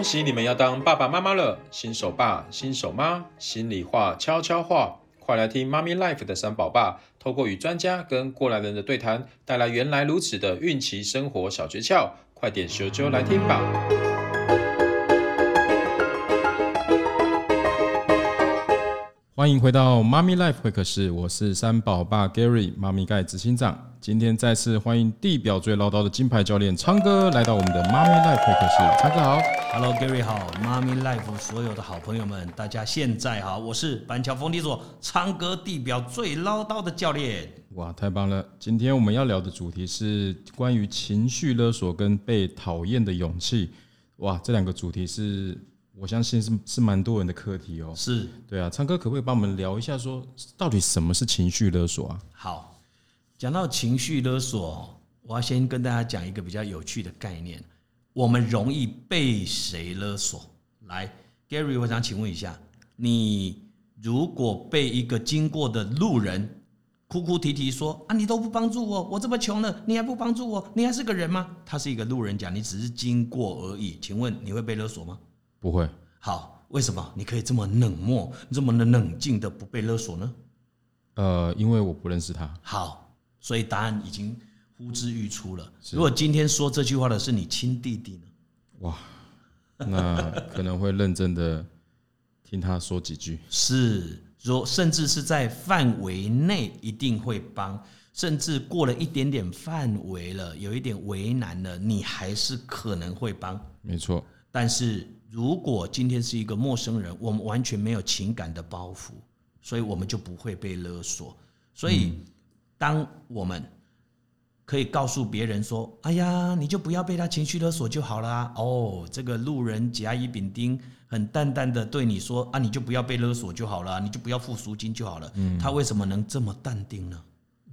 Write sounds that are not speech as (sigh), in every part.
恭喜你们要当爸爸妈妈了，新手爸、新手妈，心里话、悄悄话，快来听妈咪 Life 的三宝爸，透过与专家跟过来人的对谈，带来原来如此的孕期生活小诀窍，快点咻咻来听吧！欢迎回到妈咪 Life 会客室，我是三宝爸 Gary，妈咪盖执行长。今天再次欢迎地表最唠叨的金牌教练昌哥来到我们的妈咪 Life 会客室。昌哥好，Hello Gary 好，妈咪 Life 所有的好朋友们，大家现在好，我是板桥丰地所昌哥，地表最唠叨的教练。哇，太棒了！今天我们要聊的主题是关于情绪勒索跟被讨厌的勇气。哇，这两个主题是我相信是是蛮多人的课题哦。是对啊，昌哥可不可以帮我们聊一下，说到底什么是情绪勒索啊？好。讲到情绪勒索，我要先跟大家讲一个比较有趣的概念。我们容易被谁勒索？来，Gary，我想请问一下，你如果被一个经过的路人哭哭啼啼说啊，你都不帮助我，我这么穷了，你还不帮助我，你还是个人吗？他是一个路人甲，你只是经过而已。请问你会被勒索吗？不会。好，为什么你可以这么冷漠、这么的冷静的不被勒索呢？呃，因为我不认识他。好。所以答案已经呼之欲出了。如果今天说这句话的是你亲弟弟呢？哇，那可能会认真的听他说几句。是，说甚至是在范围内一定会帮，甚至过了一点点范围了，有一点为难了，你还是可能会帮。没错。但是如果今天是一个陌生人，我们完全没有情感的包袱，所以我们就不会被勒索。所以。嗯当我们可以告诉别人说：“哎呀，你就不要被他情绪勒索就好了啊。”哦，这个路人甲乙丙丁很淡淡的对你说：“啊，你就不要被勒索就好了，你就不要付赎金就好了。”嗯，他为什么能这么淡定呢？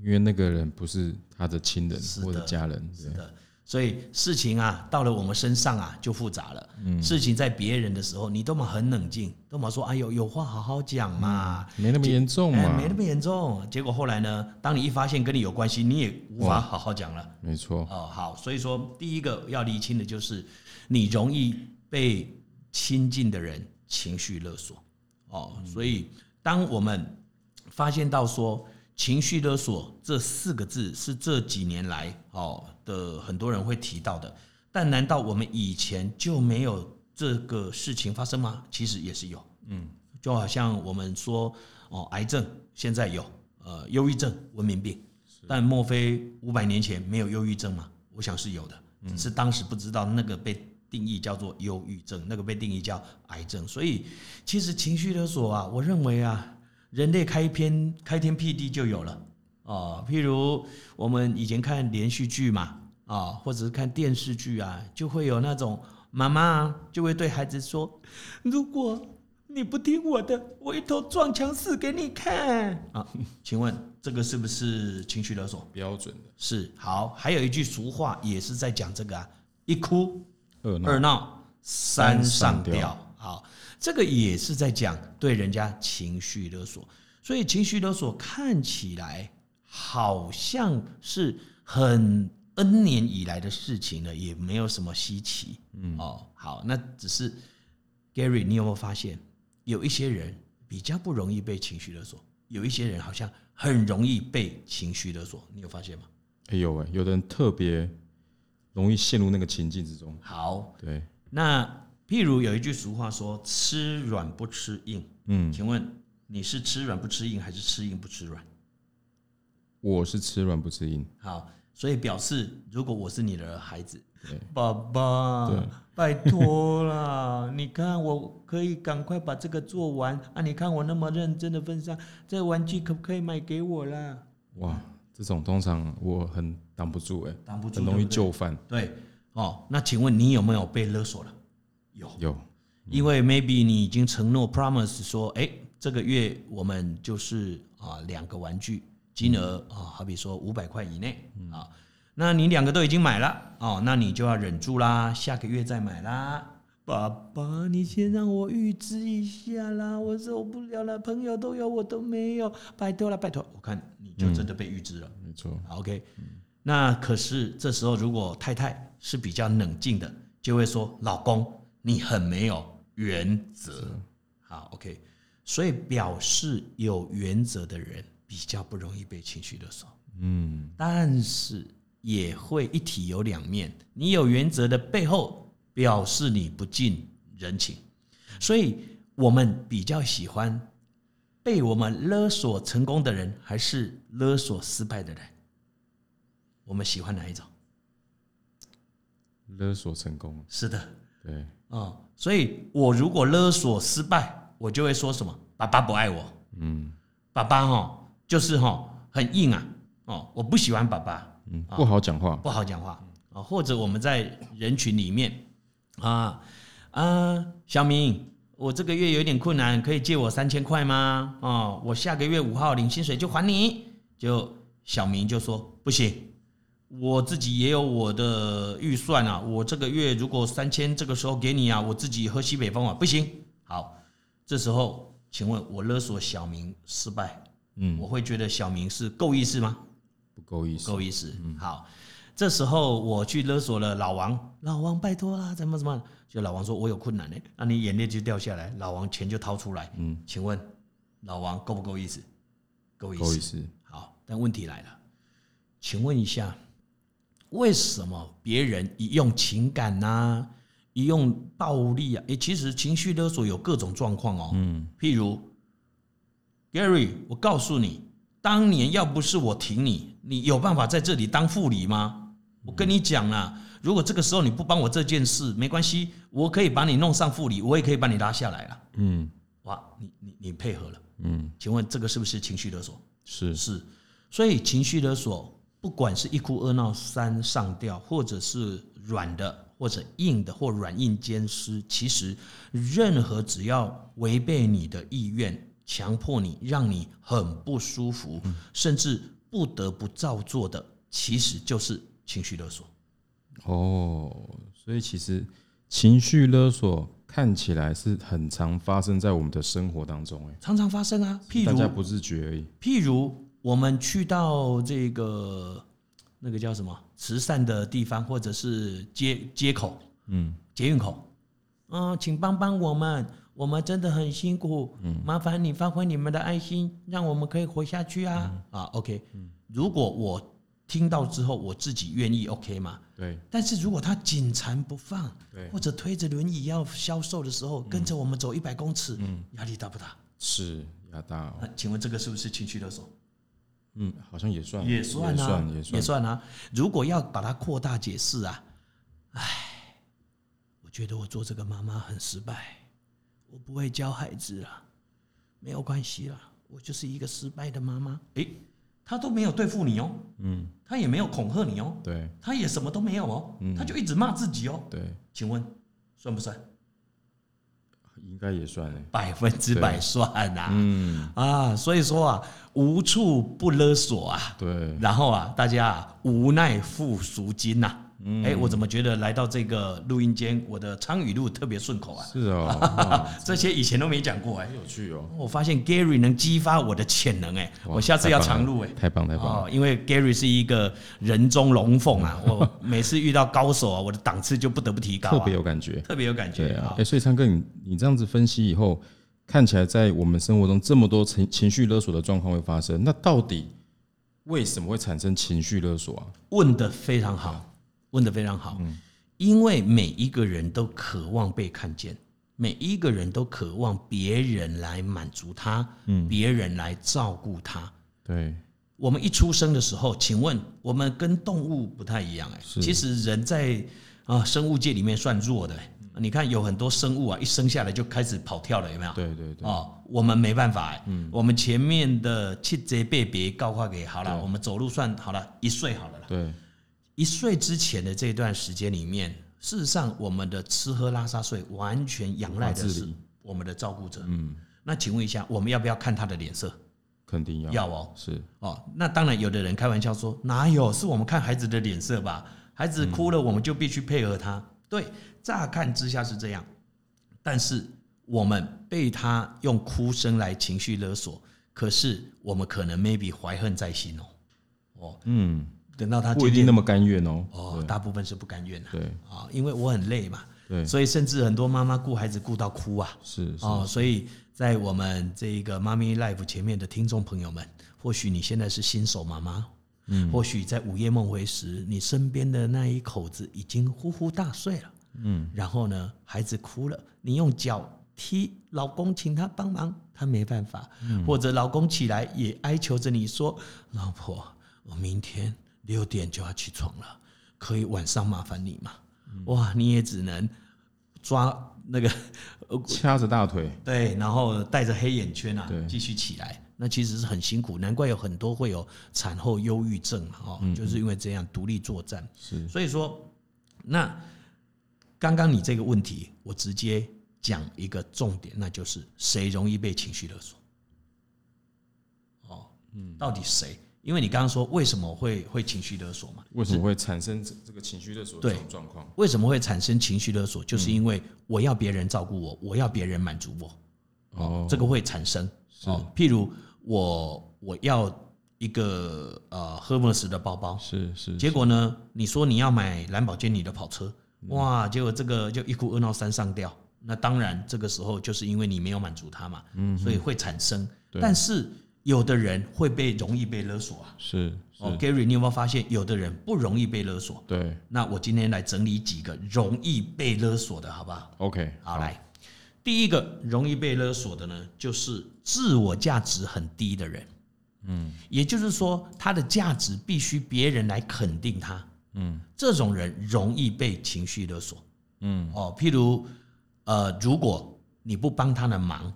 因为那个人不是他的亲人或者家人。是的。所以事情啊，到了我们身上啊，就复杂了。嗯，事情在别人的时候，你都嘛很冷静，都嘛说：“哎呦，有话好好讲嘛，没那么严重嘛，没那么严重。”结果后来呢，当你一发现跟你有关系，你也无法好好讲了。没错。哦，好，所以说第一个要厘清的就是，你容易被亲近的人情绪勒索。哦，所以当我们发现到说，情绪勒索这四个字是这几年来哦的很多人会提到的，但难道我们以前就没有这个事情发生吗？其实也是有，嗯，就好像我们说哦，癌症现在有，呃，忧郁症、文明病，但莫非五百年前没有忧郁症吗？我想是有的，只是当时不知道那个被定义叫做忧郁症，那个被定义叫癌症。所以其实情绪勒索啊，我认为啊。人类开篇开天辟地就有了哦，譬如我们以前看连续剧嘛啊，或者是看电视剧啊，就会有那种妈妈就会对孩子说：“如果你不听我的，我一头撞墙死给你看啊！”请问这个是不是情绪勒索？标准的是好。还有一句俗话也是在讲这个啊：一哭二闹二闹三上吊。好。这个也是在讲对人家情绪勒索，所以情绪勒索看起来好像是很 N 年以来的事情了，也没有什么稀奇。嗯，哦，好，那只是 Gary，你有没有发现有一些人比较不容易被情绪勒索，有一些人好像很容易被情绪勒索，你有发现吗？哎有哎，有的人特别容易陷入那个情境之中。好，对，那。譬如有一句俗话说“吃软不吃硬”，嗯，请问你是吃软不吃硬，还是吃硬不吃软？我是吃软不吃硬。好，所以表示如果我是你的孩子，爸爸，拜托啦，你看我可以赶快把这个做完啊！你看我那么认真的份上，这玩具可不可以买给我啦？哇，这种通常我很挡不住哎，挡不住，很容易就范。对，哦，那请问你有没有被勒索了？有。有，因为 maybe 你已经承诺 promise 说，哎，这个月我们就是啊两个玩具，金额啊好比说五百块以内啊，那你两个都已经买了哦，那你就要忍住啦，下个月再买啦。爸爸，你先让我预支一下啦，我受不了了，朋友都有我都没有，拜托了拜托，我看你就真的被预支了，没错。OK，那可是这时候如果太太是比较冷静的，就会说老公。你很没有原则。好，OK，所以表示有原则的人比较不容易被情绪勒索。嗯，但是也会一体有两面。你有原则的背后，表示你不近人情。所以我们比较喜欢被我们勒索成功的人，还是勒索失败的人？我们喜欢哪一种？勒索成功。是的，对。哦，所以我如果勒索失败，我就会说什么？爸爸不爱我。嗯，爸爸哈，就是哈很硬啊。哦，我不喜欢爸爸。嗯，不好讲话，不好讲话啊。或者我们在人群里面啊啊，小明，我这个月有点困难，可以借我三千块吗？哦，我下个月五号领薪水就还你。就小明就说不行。我自己也有我的预算啊，我这个月如果三千，这个时候给你啊，我自己喝西北风啊，不行。好，这时候请问我勒索小明失败，嗯，我会觉得小明是够意思吗？不够意思，够意思。好，这时候我去勒索了老王，老王拜托啦，怎么怎么？就老王说我有困难呢，那你眼泪就掉下来，老王钱就掏出来，嗯，请问老王够不够意思？够意思。够意思。好，但问题来了，请问一下。为什么别人一用情感呐、啊，一用暴力啊？诶，其实情绪勒索有各种状况哦。嗯，譬如 Gary，我告诉你，当年要不是我挺你，你有办法在这里当副理吗？我跟你讲啦，如果这个时候你不帮我这件事，没关系，我可以把你弄上副理，我也可以把你拉下来了。嗯，哇，你你你配合了。嗯，请问这个是不是情绪勒索？是是，所以情绪勒索。不管是一哭二闹三上吊，或者是软的，或者硬的，或软硬兼施，其实任何只要违背你的意愿，强迫你，让你很不舒服，甚至不得不照做的，其实就是情绪勒索。哦，所以其实情绪勒索看起来是很常发生在我们的生活当中，哎，常常发生啊，譬如大家不自觉而已，譬如。我们去到这个那个叫什么慈善的地方，或者是街街口，嗯，捷运口，嗯，请帮帮我们，我们真的很辛苦，嗯，麻烦你发挥你们的爱心，让我们可以活下去啊，啊，OK，如果我听到之后，我自己愿意，OK 吗？对。但是如果他紧缠不放，对，或者推着轮椅要销售的时候，跟着我们走一百公尺，嗯，压力大不大？是压大。那请问这个是不是情绪勒索？嗯，好像也算，也算啊，也算，也算，也算啊。如果要把它扩大解释啊，唉，我觉得我做这个妈妈很失败，我不会教孩子了，没有关系了，我就是一个失败的妈妈。诶，他都没有对付你哦，嗯，他也没有恐吓你哦，对，他也什么都没有哦，他就一直骂自己哦，对，请问算不算？应该也算。嘞，百分之百算呐，嗯。啊，所以说啊，无处不勒索啊，对，然后啊，大家啊，无奈付赎金呐。哎，我怎么觉得来到这个录音间，我的昌语录特别顺口啊？是哦，(laughs) 这些以前都没讲过哎，有趣哦。我发现 Gary 能激发我的潜能哎，我下次要常录哎，太棒太棒哦。因为 Gary 是一个人中龙凤啊，我 (laughs) 每次遇到高手啊，我的档次就不得不提高，特别有感觉，特别有感觉。对啊，哎，所以昌哥，你你这样子分析以后，看起来在我们生活中这么多情情绪勒索的状况会发生，那到底为什么会产生情绪勒索啊？问的非常好。问得非常好，因为每一个人都渴望被看见，每一个人都渴望别人来满足他，嗯，别人来照顾他。对，我们一出生的时候，请问我们跟动物不太一样哎，其实人在啊生物界里面算弱的。你看有很多生物啊，一生下来就开始跑跳了，有没有？对对对。哦，我们没办法哎，嗯，我们前面的七节被别告化给好了，我们走路算好了，一岁好了啦。对。一岁之前的这段时间里面，事实上我们的吃喝拉撒睡完全仰赖的是我们的照顾者。嗯，那请问一下，我们要不要看他的脸色？肯定要。要哦。是哦，那当然，有的人开玩笑说，哪有？是我们看孩子的脸色吧？孩子哭了，我们就必须配合他。对，乍看之下是这样，但是我们被他用哭声来情绪勒索，可是我们可能 maybe 怀恨在心哦。哦，嗯。等到他不一定那么甘愿哦。哦，大部分是不甘愿的。对。啊，因为我很累嘛。对，所以甚至很多妈妈顾孩子顾到哭啊，是。哦，所以在我们这个妈咪 life 前面的听众朋友们，或许你现在是新手妈妈，嗯，或许在午夜梦回时，你身边的那一口子已经呼呼大睡了，嗯，然后呢，孩子哭了，你用脚踢老公，请他帮忙，他没办法，嗯。或者老公起来也哀求着你说，老婆，我明天六点就要起床了，可以晚上麻烦你吗？哇，你也只能抓那个 (laughs) 掐着大腿，对，然后带着黑眼圈啊，对，继续起来。那其实是很辛苦，难怪有很多会有产后忧郁症哦，就是因为这样独立作战。是，所以说，那刚刚你这个问题，我直接讲一个重点，那就是谁容易被情绪勒索？哦，嗯，到底谁？因为你刚刚说为什么会会情绪勒索嘛？为什么会产生这这个情绪勒索的这种状况？为什么会产生情绪勒索？就是因为我要别人照顾我，我要别人满足我。哦，这个会产生哦。譬如我我要一个呃 Hermes 的包包，是是。结果呢，你说你要买蓝宝坚尼的跑车，哇，结果这个就一哭二闹三上吊。那当然，这个时候就是因为你没有满足他嘛，嗯，所以会产生。但是。有的人会被容易被勒索啊，是哦，Gary，你有没有发现有的人不容易被勒索？对，那我今天来整理几个容易被勒索的，好不好？OK，好，来，第一个容易被勒索的呢，就是自我价值很低的人，嗯，也就是说他的价值必须别人来肯定他，嗯，这种人容易被情绪勒索，嗯，哦，譬如呃，如果你不帮他的忙，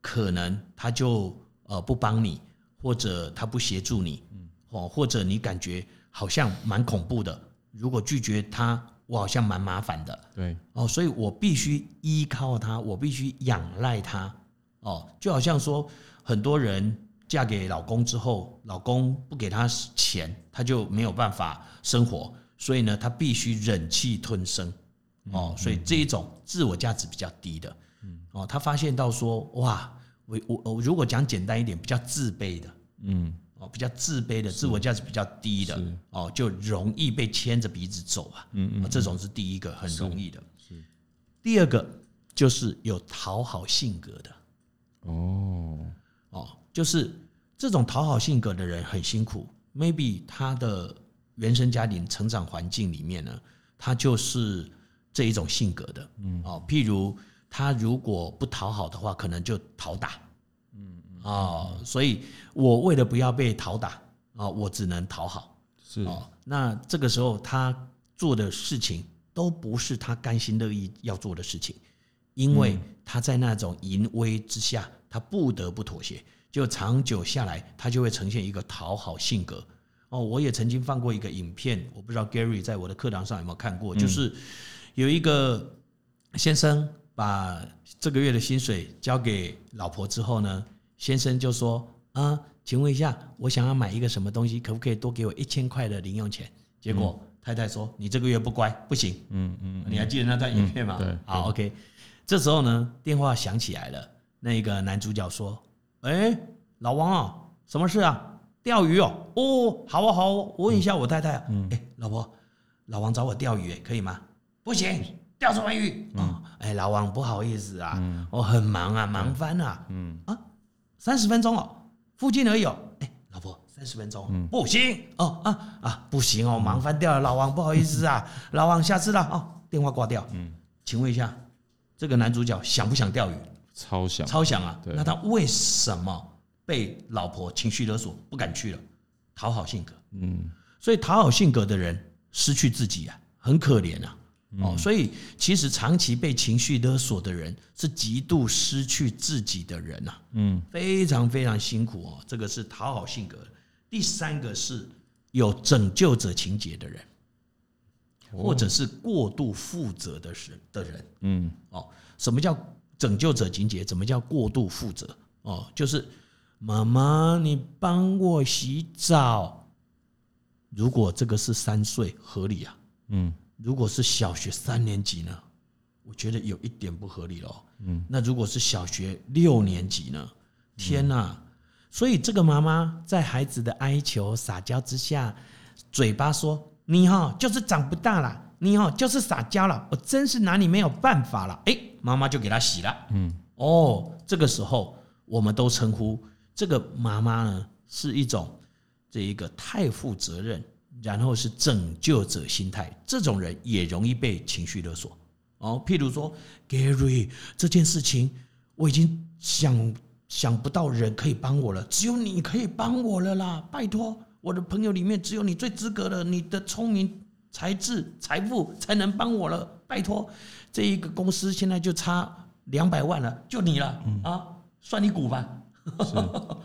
可能他就。呃，不帮你，或者他不协助你，哦，或者你感觉好像蛮恐怖的。如果拒绝他，我好像蛮麻烦的。对，哦，所以我必须依靠他，我必须仰赖他。哦，就好像说，很多人嫁给老公之后，老公不给他钱，他就没有办法生活，所以呢，他必须忍气吞声。哦，所以这一种自我价值比较低的，哦，他发现到说，哇。我我我如果讲简单一点，比较自卑的，嗯，哦，比较自卑的，自我价值比较低的，哦，就容易被牵着鼻子走啊，嗯嗯，这种是第一个很容易的，是。第二个就是有讨好性格的，哦，哦，就是这种讨好性格的人很辛苦，maybe 他的原生家庭成长环境里面呢，他就是这一种性格的，嗯，哦，譬如。他如果不讨好的话，可能就讨打，嗯哦，所以我为了不要被讨打啊，我只能讨好，是哦。那这个时候他做的事情都不是他甘心乐意要做的事情，因为他在那种淫威之下，他不得不妥协，就长久下来，他就会呈现一个讨好性格。哦，我也曾经放过一个影片，我不知道 Gary 在我的课堂上有没有看过，就是有一个先生。把这个月的薪水交给老婆之后呢，先生就说：“啊，请问一下，我想要买一个什么东西，可不可以多给我一千块的零用钱？”结果太太说：“你这个月不乖，不行。”嗯嗯，你还记得那段影片吗？对，好，OK。这时候呢，电话响起来了，那个男主角说：“哎，老王啊，什么事啊？钓鱼哦？哦，好啊好啊，我问一下我太太。嗯，哎，老婆，老王找我钓鱼，可以吗？不行。”钓什么鱼？嗯，哎，老王不好意思啊，嗯、我很忙啊，忙翻了。嗯啊，三十分钟哦，附近而已。哎，老婆，三十分钟，嗯、不行哦啊啊，不行哦，忙翻掉了。老王不好意思啊，(laughs) 老王下次了哦，电话挂掉。嗯，请问一下，这个男主角想不想钓鱼？超想，超想啊。那他为什么被老婆情绪勒索，不敢去了？讨好性格。嗯，所以讨好性格的人失去自己啊，很可怜啊。哦，所以其实长期被情绪勒索的人是极度失去自己的人呐，嗯，非常非常辛苦哦。这个是讨好性格。第三个是有拯救者情节的人，或者是过度负责的人的人，嗯，哦，什么叫拯救者情节？什么叫过度负责？哦，就是妈妈，你帮我洗澡。如果这个是三岁，合理啊，嗯。如果是小学三年级呢，我觉得有一点不合理了。嗯，那如果是小学六年级呢？天哪！所以这个妈妈在孩子的哀求撒娇之下，嘴巴说：“你哈就是长不大啦，你哦就是撒娇了，我真是拿你没有办法了。哎，妈妈就给他洗了。嗯，哦，这个时候我们都称呼这个妈妈呢是一种这一个太负责任，然后是拯救者心态，这种人也容易被情绪勒索。哦，譬如说 Gary 这件事情，我已经想想不到人可以帮我了，只有你可以帮我了啦！拜托，我的朋友里面只有你最资格了，你的聪明。才智、财富才能帮我了，拜托，这一个公司现在就差两百万了，就你了、嗯、(laughs) 啊，算你股吧。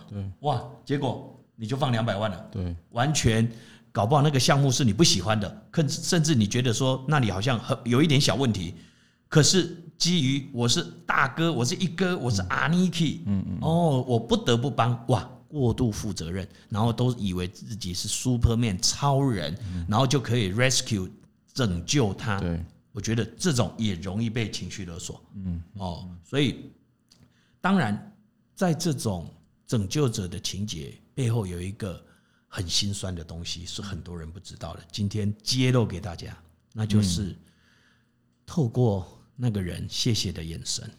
对，(laughs) 哇，结果你就放两百万了，对，完全搞不好那个项目是你不喜欢的，甚至你觉得说那里好像很有一点小问题，可是基于我是大哥，我是一哥，我是阿尼基，嗯嗯，哦，我不得不帮，哇。过度负责任，然后都以为自己是 Superman 超人，然后就可以 rescue 拯救他。对，我觉得这种也容易被情绪勒索。嗯，哦，所以当然，在这种拯救者的情节背后，有一个很心酸的东西，是很多人不知道的。今天揭露给大家，那就是透过那个人谢谢的眼神，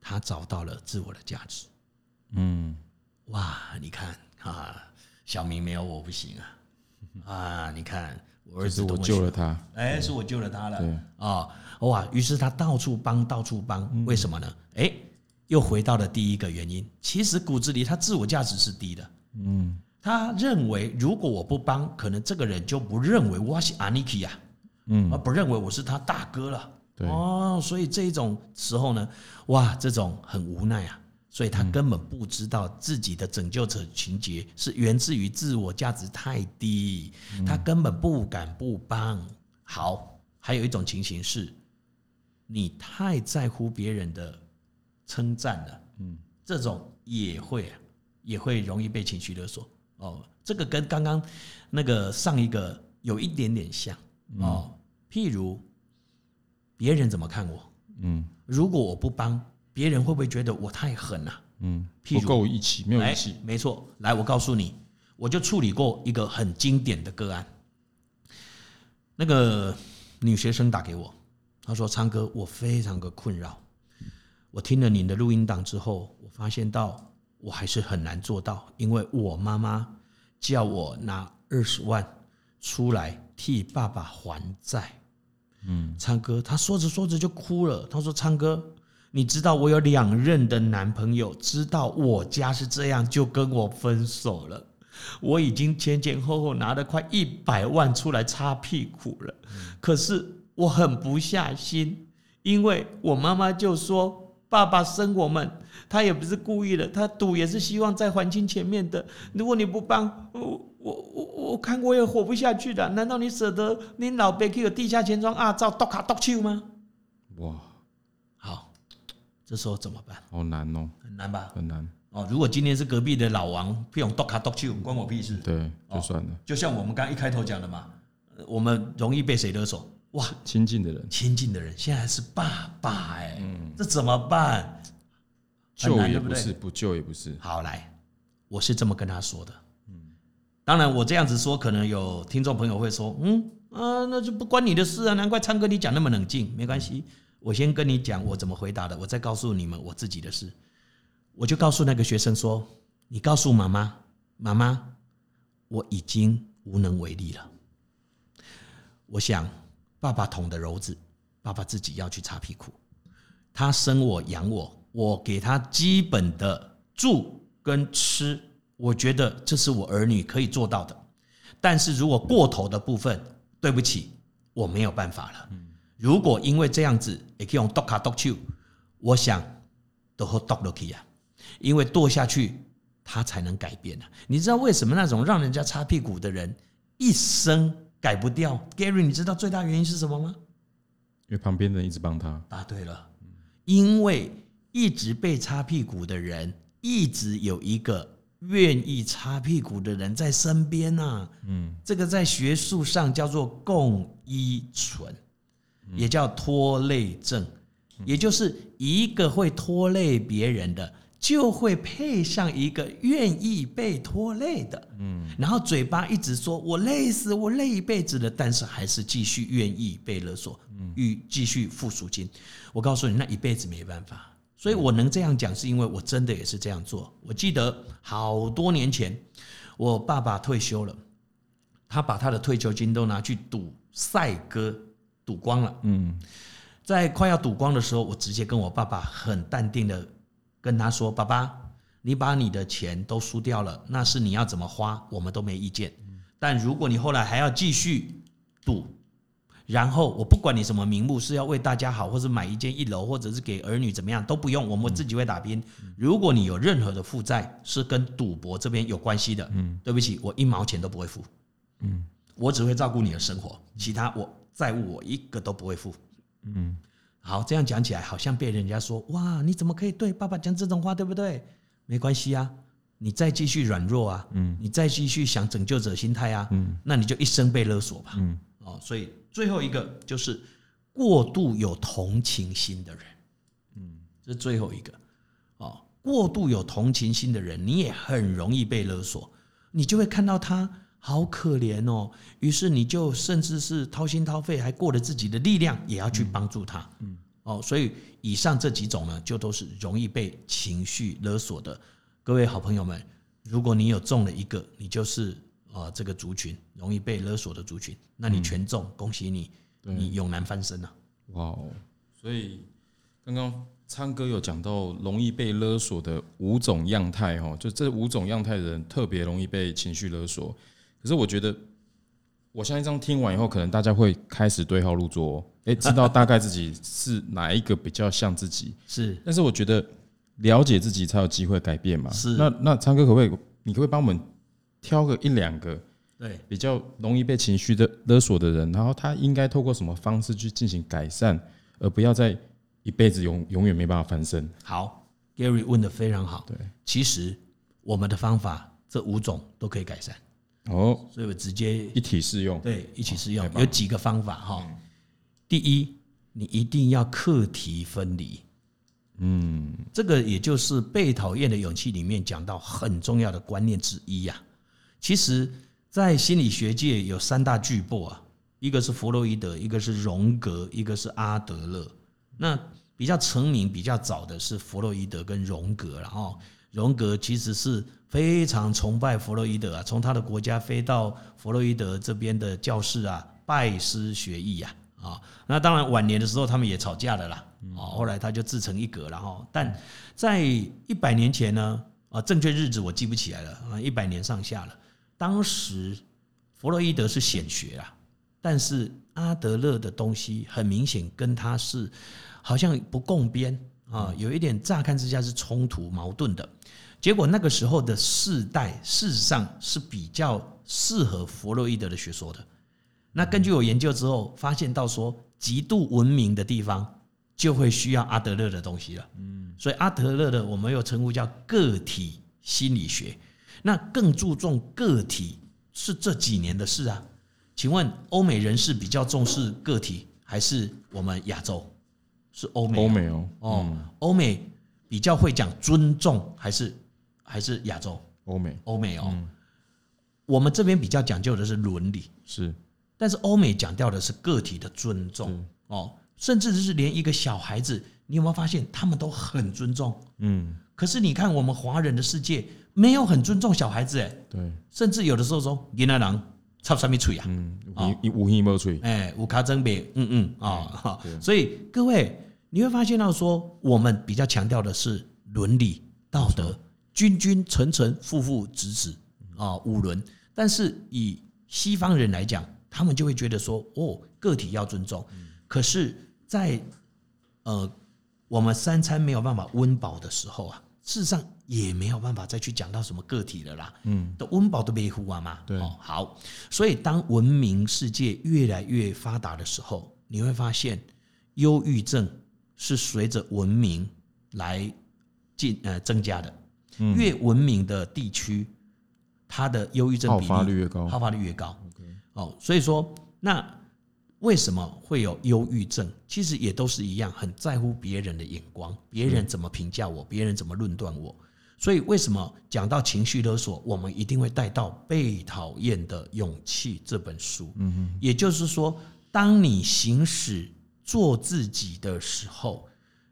他找到了自我的价值。嗯。哇，你看啊，小明没有我不行啊！(laughs) 啊，你看我儿子我救了他，哎，是我救了他了。对啊，哇，于是他到处帮，到处帮，为什么呢？哎，又回到了第一个原因，其实骨子里他自我价值是低的。嗯，他认为如果我不帮，可能这个人就不认为我是阿尼基呀，嗯，而不认为我是他大哥了。对哦，所以这一种时候呢，哇，这种很无奈啊。所以他根本不知道自己的拯救者情节是源自于自我价值太低，他根本不敢不帮。好，还有一种情形是，你太在乎别人的称赞了，嗯，这种也会也会容易被情绪勒索。哦，这个跟刚刚那个上一个有一点点像哦。譬如别人怎么看我，嗯，如果我不帮。别人会不会觉得我太狠了？嗯，不够义气，没有义气。没错，来，我告诉你，我就处理过一个很经典的个案。那个女学生打给我，她说：“昌哥，我非常的困扰。我听了您的录音档之后，我发现到我还是很难做到，因为我妈妈叫我拿二十万出来替爸爸还债。”嗯，昌哥，他说着说着就哭了。他说：“昌哥。”你知道我有两任的男朋友，知道我家是这样，就跟我分手了。我已经前前后后拿了快一百万出来擦屁股了，可是我很不下心，因为我妈妈就说：“爸爸生我们，他也不是故意的，他赌也是希望在还清前面的。如果你不帮我，我我我看我也活不下去的。难道你舍得你老爸去有地下钱庄啊？照剁卡剁手吗？”哇！好这时候怎么办？好难哦，很难吧？很难哦。如果今天是隔壁的老王，不用剁卡剁手，关我屁事。对，就算了。就像我们刚刚一开头讲的嘛，我们容易被谁勒索？哇，亲近的人，亲近的人，现在还是爸爸哎，这怎么办？救也不是，不救也不是。好，来，我是这么跟他说的。嗯，当然我这样子说，可能有听众朋友会说，嗯啊，那就不关你的事啊，难怪昌哥你讲那么冷静，没关系。我先跟你讲我怎么回答的，我再告诉你们我自己的事。我就告诉那个学生说：“你告诉妈妈，妈妈，我已经无能为力了。我想爸爸捅的篓子，爸爸自己要去擦屁股。他生我养我，我给他基本的住跟吃，我觉得这是我儿女可以做到的。但是如果过头的部分，对不起，我没有办法了。”如果因为这样子也可以用剁卡剁手，我想都会剁落去啊，因为剁下去他才能改变啊。你知道为什么那种让人家擦屁股的人一生改不掉？Gary，你知道最大原因是什么吗？因为旁边的人一直帮他。答对了，因为一直被擦屁股的人，一直有一个愿意擦屁股的人在身边呐。嗯，这个在学术上叫做共依存。也叫拖累症，也就是一个会拖累别人的，就会配上一个愿意被拖累的，嗯，然后嘴巴一直说我累死，我累一辈子了，但是还是继续愿意被勒索，嗯，与继续付赎金。我告诉你，那一辈子没办法。所以我能这样讲，是因为我真的也是这样做。我记得好多年前，我爸爸退休了，他把他的退休金都拿去赌赛鸽，赌光了。嗯，在快要赌光的时候，我直接跟我爸爸很淡定的跟他说：“爸爸，你把你的钱都输掉了，那是你要怎么花，我们都没意见。但如果你后来还要继续赌，然后我不管你什么名目，是要为大家好，或是买一间一楼，或者是给儿女怎么样都不用，我们自己会打拼。如果你有任何的负债是跟赌博这边有关系的，嗯，对不起，我一毛钱都不会付，嗯，我只会照顾你的生活，其他我债务我一个都不会付，嗯，好，这样讲起来好像被人家说哇，你怎么可以对爸爸讲这种话，对不对？没关系啊，你再继续软弱啊，嗯，你再继续想拯救者心态啊，嗯，那你就一生被勒索吧，嗯，哦，所以。最后一个就是过度有同情心的人，嗯，这是最后一个哦。过度有同情心的人，你也很容易被勒索，你就会看到他好可怜哦，于是你就甚至是掏心掏肺，还过了自己的力量，也要去帮助他，嗯，哦，所以以上这几种呢，就都是容易被情绪勒索的。各位好朋友们，如果你有中了一个，你就是。啊，这个族群容易被勒索的族群，那你全中，恭喜你，你永难翻身了。哇哦！所以刚刚昌哥有讲到容易被勒索的五种样态哈，就这五种样态的人特别容易被情绪勒索。可是我觉得，我相信这样听完以后，可能大家会开始对号入座，哦哎，知道大概自己是哪一个比较像自己。(laughs) 是，但是我觉得了解自己才有机会改变嘛。是，那那昌哥可不可以，你可不可以帮我们？挑个一两个，对，比较容易被情绪的勒索的人，然后他应该透过什么方式去进行改善，而不要再一辈子永永远没办法翻身。好，Gary 问的非常好。对，其实我们的方法这五种都可以改善。哦，所以我直接一体适用。对，一起适用，有几个方法哈。第一，你一定要课题分离。嗯，这个也就是被讨厌的勇气里面讲到很重要的观念之一呀。其实，在心理学界有三大巨擘啊，一个是弗洛伊德，一个是荣格，一个是阿德勒。那比较成名、比较早的是弗洛伊德跟荣格，然后荣格其实是非常崇拜弗洛伊德啊，从他的国家飞到弗洛伊德这边的教室啊，拜师学艺呀，啊，那当然晚年的时候他们也吵架了啦，啊，后来他就自成一格，了哈但在一百年前呢，啊，正确日子我记不起来了啊，一百年上下了。当时弗洛伊德是显学啊，但是阿德勒的东西很明显跟他是好像不共边啊，有一点乍看之下是冲突矛盾的。结果那个时候的世代事实上是比较适合弗洛伊德的学说的。那根据我研究之后发现到说，极度文明的地方就会需要阿德勒的东西了。嗯，所以阿德勒的我们又称呼叫个体心理学。那更注重个体是这几年的事啊？请问欧美人士比较重视个体，还是我们亚洲？是欧美？欧美哦，哦，欧美比较会讲尊重，还是还是亚洲？欧美，欧美哦。我们这边比较讲究的是伦理，是，但是欧美讲究的是个体的尊重。哦，甚至是连一个小孩子，你有没有发现他们都很尊重？嗯，可是你看我们华人的世界。没有很尊重小孩子，哎，对，甚至有的时候说，云南人插什么嘴啊？嗯，无无无嘴，哎，无卡真别，嗯嗯啊，所以各位你会发现到说，我们比较强调的是伦理道德，君君臣臣，父父子子啊，五伦。但是以西方人来讲，他们就会觉得说，哦，个体要尊重。可是，在呃，我们三餐没有办法温饱的时候啊。事实上也没有办法再去讲到什么个体了啦，嗯，的温饱都没糊啊嘛，对，哦，好，所以当文明世界越来越发达的时候，你会发现，忧郁症是随着文明来进呃增加的，越文明的地区，它的忧郁症比例好发率越高，好发率越高，哦，所以说那为什么会有忧郁症？其实也都是一样，很在乎别人的眼光，别人怎么评价我，别人怎么论断我。所以为什么讲到情绪勒索，我们一定会带到《被讨厌的勇气》这本书。嗯哼，也就是说，当你行使做自己的时候，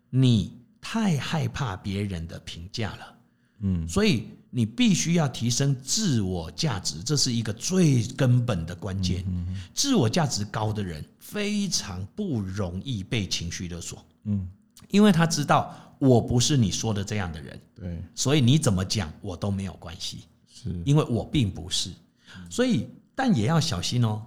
你太害怕别人的评价了。嗯，所以你必须要提升自我价值，这是一个最根本的关键。嗯自我价值高的人非常不容易被情绪勒索。嗯，因为他知道。我不是你说的这样的人，对，所以你怎么讲我都没有关系，是因为我并不是，所以但也要小心哦，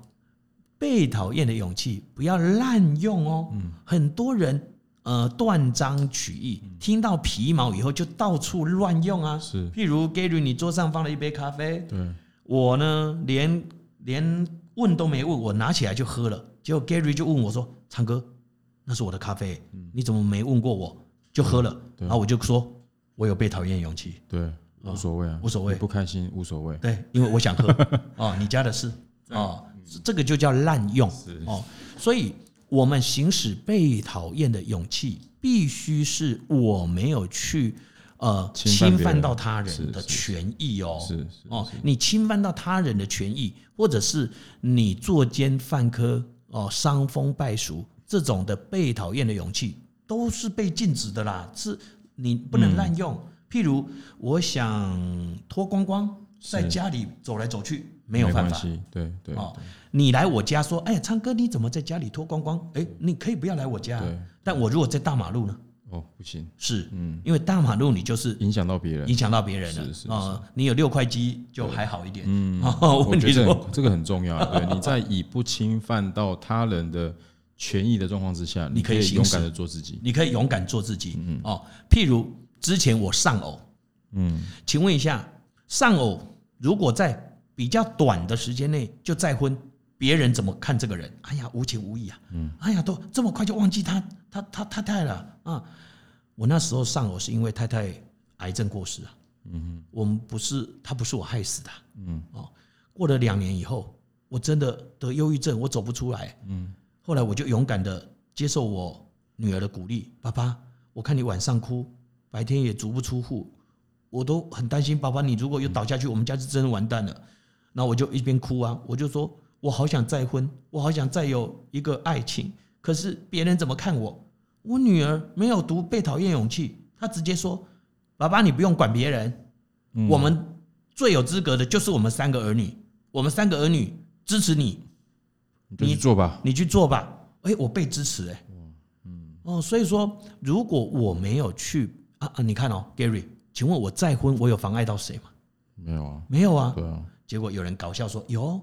被讨厌的勇气不要滥用哦，很多人呃断章取义，听到皮毛以后就到处乱用啊，是，譬如 Gary，你桌上放了一杯咖啡，对，我呢连连问都没问，我拿起来就喝了，结果 Gary 就问我说：“昌哥，那是我的咖啡，你怎么没问过我？”就喝了，然后我就说，我有被讨厌的勇气。对，无所谓啊，无所谓，不开心无所谓。对，因为我想喝。(laughs) 哦，你家的事。哦，这个就叫滥用。哦，所以我们行使被讨厌的勇气，必须是我没有去呃侵犯到他人的权益哦。是是哦，你侵犯到他人的权益，或者是你作奸犯科哦，伤风败俗这种的被讨厌的勇气。都是被禁止的啦，是你不能滥用。譬如，我想脱光光在家里走来走去，没有办法。对对哦，你来我家说，哎呀，昌哥，你怎么在家里脱光光？哎，你可以不要来我家。但我如果在大马路呢？哦，不行。是，嗯，因为大马路你就是影响到别人，影响到别人了。是是啊，你有六块肌就还好一点。嗯，我觉得 (laughs) 这个很重要。对，你在以不侵犯到他人的。权益的状况之下，你可以勇敢的做自己。你可以勇敢做自己。嗯哦，譬如之前我丧偶，嗯，请问一下，丧偶如果在比较短的时间内就再婚，别人怎么看这个人？哎呀，无情无义啊！嗯，哎呀，都这么快就忘记他他他太太了啊！我那时候丧偶是因为太太癌症过世啊。嗯哼，我们不是他不是我害死的。嗯哦，过了两年以后，我真的得忧郁症，我走不出来。嗯。后来我就勇敢的接受我女儿的鼓励，爸爸，我看你晚上哭，白天也足不出户，我都很担心。爸爸，你如果又倒下去，我们家是真的完蛋了。那我就一边哭啊，我就说我好想再婚，我好想再有一个爱情，可是别人怎么看我？我女儿没有读被讨厌勇气，她直接说：“爸爸，你不用管别人，我们最有资格的就是我们三个儿女，我们三个儿女支持你。”你去做吧，你去做吧。哎，我被支持哎。嗯哦，所以说，如果我没有去啊啊，你看哦，Gary，请问我再婚，我有妨碍到谁吗？没有啊，没有啊。对啊。结果有人搞笑说：“哟，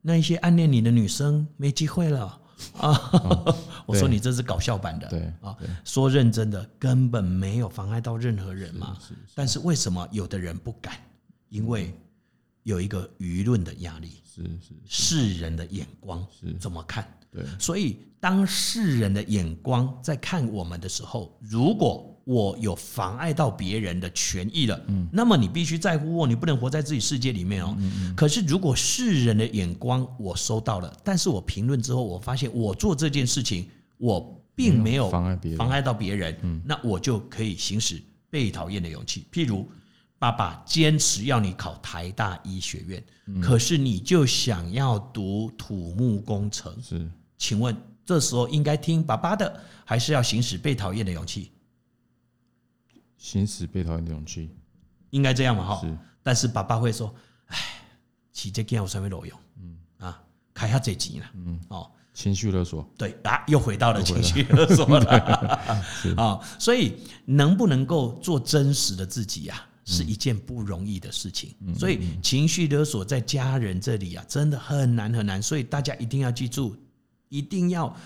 那一些暗恋你的女生没机会了啊。(laughs) ”我说：“你这是搞笑版的。”对啊，说认真的，根本没有妨碍到任何人嘛。但是为什么有的人不敢？因为。有一个舆论的压力，是是世人的眼光是怎么看？对，所以当世人的眼光在看我们的时候，如果我有妨碍到别人的权益了，嗯，那么你必须在乎我，你不能活在自己世界里面哦。可是如果世人的眼光我收到了，但是我评论之后，我发现我做这件事情，我并没有妨碍别人，妨碍到别人，嗯，那我就可以行使被讨厌的勇气，譬如。爸爸坚持要你考台大医学院，嗯、可是你就想要读土木工程。是，请问这时候应该听爸爸的，还是要行使被讨厌的勇气？行使被讨厌的勇气，应该这样嘛？哈。是。但是爸爸会说：“哎，起这件有什么路用？嗯啊，开下这钱了。嗯哦，情绪勒索。对啊，又回到了情绪勒索了。(laughs) (laughs) 啊，所以能不能够做真实的自己呀？是一件不容易的事情，所以情绪勒索在家人这里啊，真的很难很难。所以大家一定要记住，一定要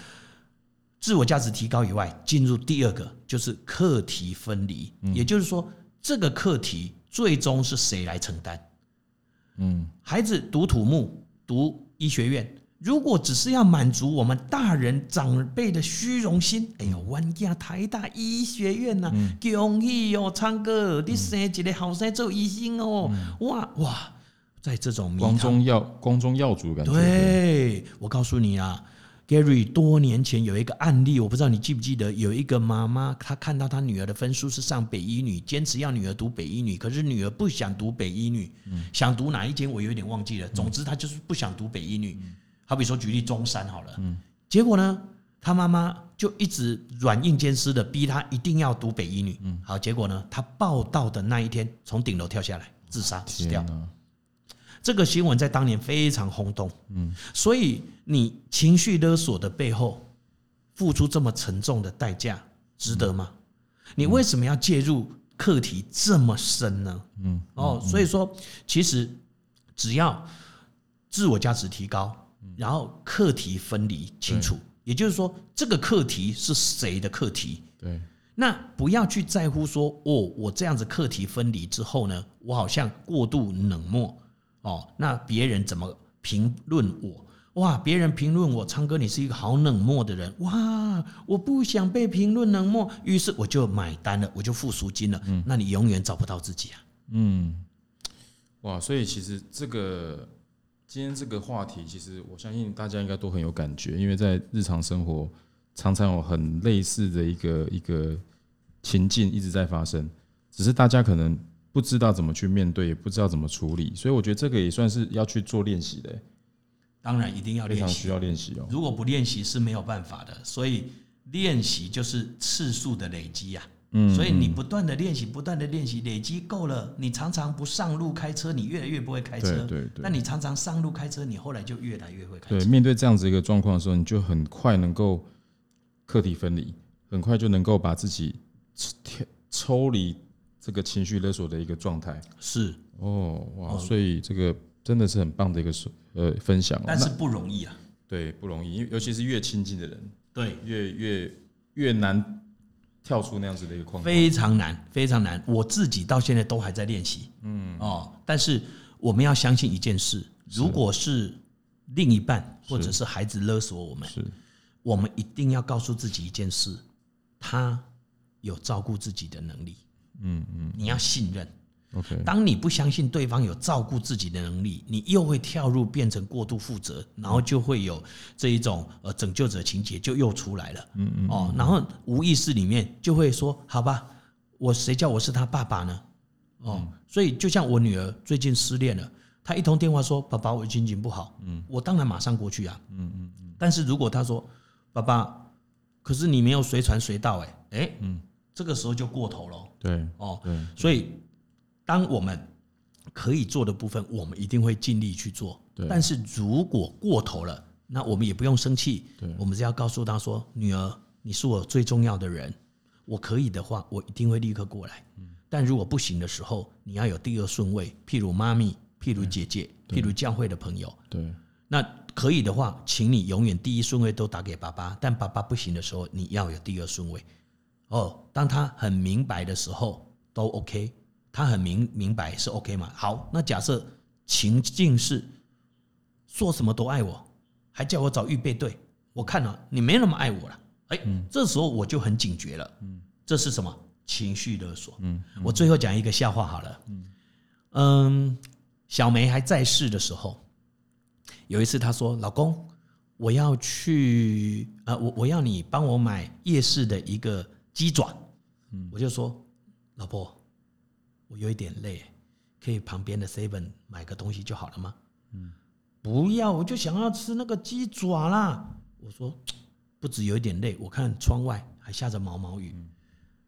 自我价值提高以外，进入第二个就是课题分离。也就是说，这个课题最终是谁来承担？嗯，孩子读土木，读医学院。如果只是要满足我们大人长辈的虚荣心，哎呦，万家台大医学院呐、啊，恭喜哦，昌哥，你生一个好生做医生哦，哇哇，在这种光宗耀光宗耀祖的感觉，对，我告诉你啊 Gary 多年前有一个案例，我不知道你记不记得，有一个妈妈她看到她女儿的分数是上北一女，坚持要女儿读北一女，可是女儿不想读北一女，想读哪一间我有点忘记了。总之她就是不想读北一女。好比说举例中山好了，结果呢，她妈妈就一直软硬兼施的逼她一定要读北一女。好，结果呢，她报道的那一天从顶楼跳下来自杀死掉。这个新闻在当年非常轰动，嗯，所以你情绪勒索的背后付出这么沉重的代价，值得吗？你为什么要介入课题这么深呢？嗯，哦，所以说，其实只要自我价值提高，然后课题分离清楚，也就是说，这个课题是谁的课题？对，那不要去在乎说，哦，我这样子课题分离之后呢，我好像过度冷漠。哦，那别人怎么评论我？哇，别人评论我，昌哥你是一个好冷漠的人。哇，我不想被评论冷漠，于是我就买单了，我就付赎金了。嗯，那你永远找不到自己啊。嗯，哇，所以其实这个今天这个话题，其实我相信大家应该都很有感觉，因为在日常生活常常有很类似的一个一个情境一直在发生，只是大家可能。不知道怎么去面对，也不知道怎么处理，所以我觉得这个也算是要去做练习的。当然，一定要练习，非常需要练习哦。如果不练习是没有办法的，所以练习就是次数的累积呀。嗯，所以你不断的练习，不断的练习，累积够了，你常常不上路开车，你越来越不会开车。对。那你常常上路开车，你后来就越来越会开车。对，面对这样子一个状况的时候，你就很快能够课题分离，很快就能够把自己抽抽离。这个情绪勒索的一个状态。是。哦哇，所以这个真的是很棒的一个呃分享，但是不容易啊，对，不容易，因为尤其是越亲近的人，对，越越越难跳出那样子的一个框，非常难，非常难。我自己到现在都还在练习，嗯。哦，但是我们要相信一件事，如果是另一半或者是孩子勒索我们，是，我们一定要告诉自己一件事，他有照顾自己的能力。嗯嗯，你要信任。OK，当你不相信对方有照顾自己的能力，你又会跳入变成过度负责，然后就会有这一种呃拯救者情节就又出来了。嗯嗯，哦，然后无意识里面就会说：“好吧，我谁叫我是他爸爸呢？”哦，所以就像我女儿最近失恋了，她一通电话说：“爸爸，我心情不好。”嗯，我当然马上过去啊。嗯嗯嗯，但是如果她说：“爸爸，可是你没有随传随到。”哎哎，嗯。这个时候就过头了。对，哦，所以当我们可以做的部分，我们一定会尽力去做。但是如果过头了，那我们也不用生气。我们只要告诉他说：“女儿，你是我最重要的人，我可以的话，我一定会立刻过来。但如果不行的时候，你要有第二顺位，譬如妈咪，譬如姐姐，譬如教会的朋友。对，那可以的话，请你永远第一顺位都打给爸爸。但爸爸不行的时候，你要有第二顺位。”哦，当他很明白的时候都 OK，他很明明白是 OK 嘛？好，那假设情境是说什么都爱我，还叫我找预备队，我看了你没那么爱我了，哎，这时候我就很警觉了，嗯，这是什么？情绪勒索？嗯，我最后讲一个笑话好了，嗯，小梅还在世的时候，有一次她说：“老公，我要去，呃，我我要你帮我买夜市的一个。”鸡爪，我就说，老婆，我有一点累，可以旁边的 seven 买个东西就好了吗？嗯，不要，我就想要吃那个鸡爪啦。我说，不止有一点累，我看窗外还下着毛毛雨，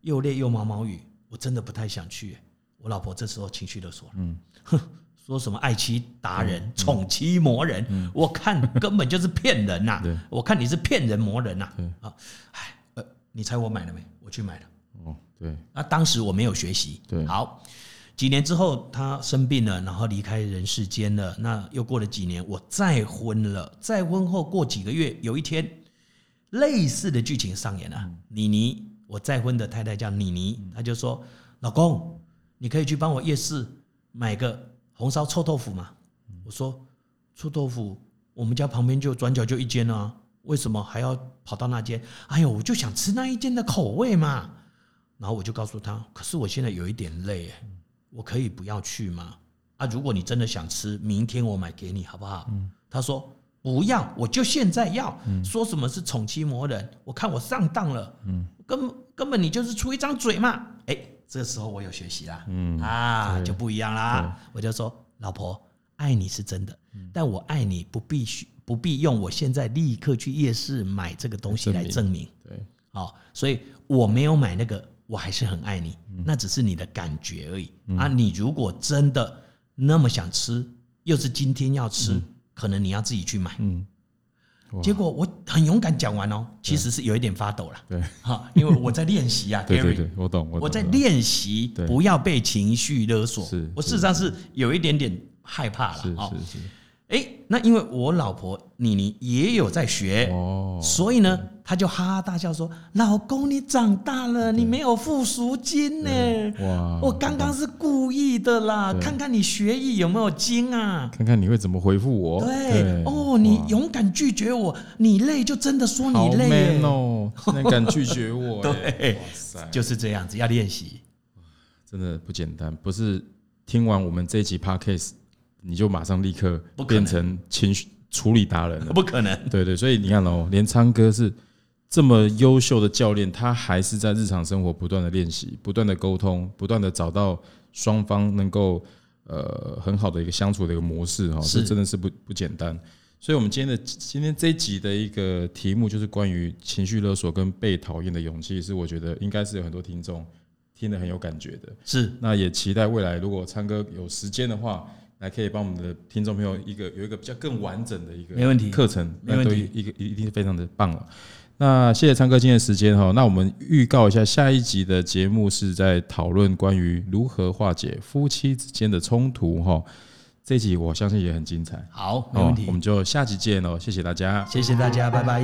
又累又毛毛雨，我真的不太想去。我老婆这时候情绪勒索了，嗯，哼，说什么爱妻达人、宠妻魔人，我看根本就是骗人呐！(laughs) 我看你是骗人魔人呐！啊，哎，呃，你猜我买了没？我去买了。哦，对。那当时我没有学习。对。好，几年之后他生病了，然后离开人世间了。那又过了几年，我再婚了。再婚后过几个月，有一天，类似的剧情上演了。妮妮，我再婚的太太叫妮妮，她就说：“老公，你可以去帮我夜市买个红烧臭豆腐吗？”我说：“臭豆腐，我们家旁边就转角就一间啊。”为什么还要跑到那间？哎呦，我就想吃那一间的口味嘛。然后我就告诉他，可是我现在有一点累，我可以不要去吗？啊，如果你真的想吃，明天我买给你好不好？他说不要，我就现在要。说什么是宠妻魔人？我看我上当了。嗯，根根本你就是出一张嘴嘛。哎，这个时候我有学习啦。嗯啊，就不一样啦。我就说，老婆，爱你是真的，但我爱你不必须不必用我现在立刻去夜市买这个东西来证明。对，好，所以我没有买那个，我还是很爱你。那只是你的感觉而已。啊。你如果真的那么想吃，又是今天要吃。可能你要自己去买，嗯，结果我很勇敢讲完哦，其实是有一点发抖了，对，哈，因为我在练习啊，(laughs) 对对对，我懂，我在练习不要被情绪勒索，是，我事实上是。有一点点害怕了，是是是。哎，那因为我老婆妮妮也有在学哦，所以呢，她就哈哈大笑说：“老公，你长大了，你没有付赎金呢？哇，我刚刚是故意的啦，看看你学艺有没有精啊？看看你会怎么回复我？对，哦，你勇敢拒绝我，你累就真的说你累哦，(laughs) 那敢拒绝我？对，哇塞，就是这样子，要练习，真的不简单。不是听完我们这一集 Podcast。你就马上立刻变成情绪处理达人了？不可能。对对，所以你看哦，连昌哥是这么优秀的教练，他还是在日常生活不断的练习、不断的沟通、不断的找到双方能够呃很好的一个相处的一个模式哈，这真的是不不简单。所以，我们今天的今天这一集的一个题目就是关于情绪勒索跟被讨厌的勇气，是我觉得应该是有很多听众听得很有感觉的。是，那也期待未来如果昌哥有时间的话。还可以帮我们的听众朋友一个有一个比较更完整的一个没问题课程，没问题，一个一定是非常的棒了。那谢谢昌哥今天的时间哈，那我们预告一下下一集的节目是在讨论关于如何化解夫妻之间的冲突哈，这集我相信也很精彩。好，没问题，我们就下集见喽，谢谢大家，谢谢大家，拜拜。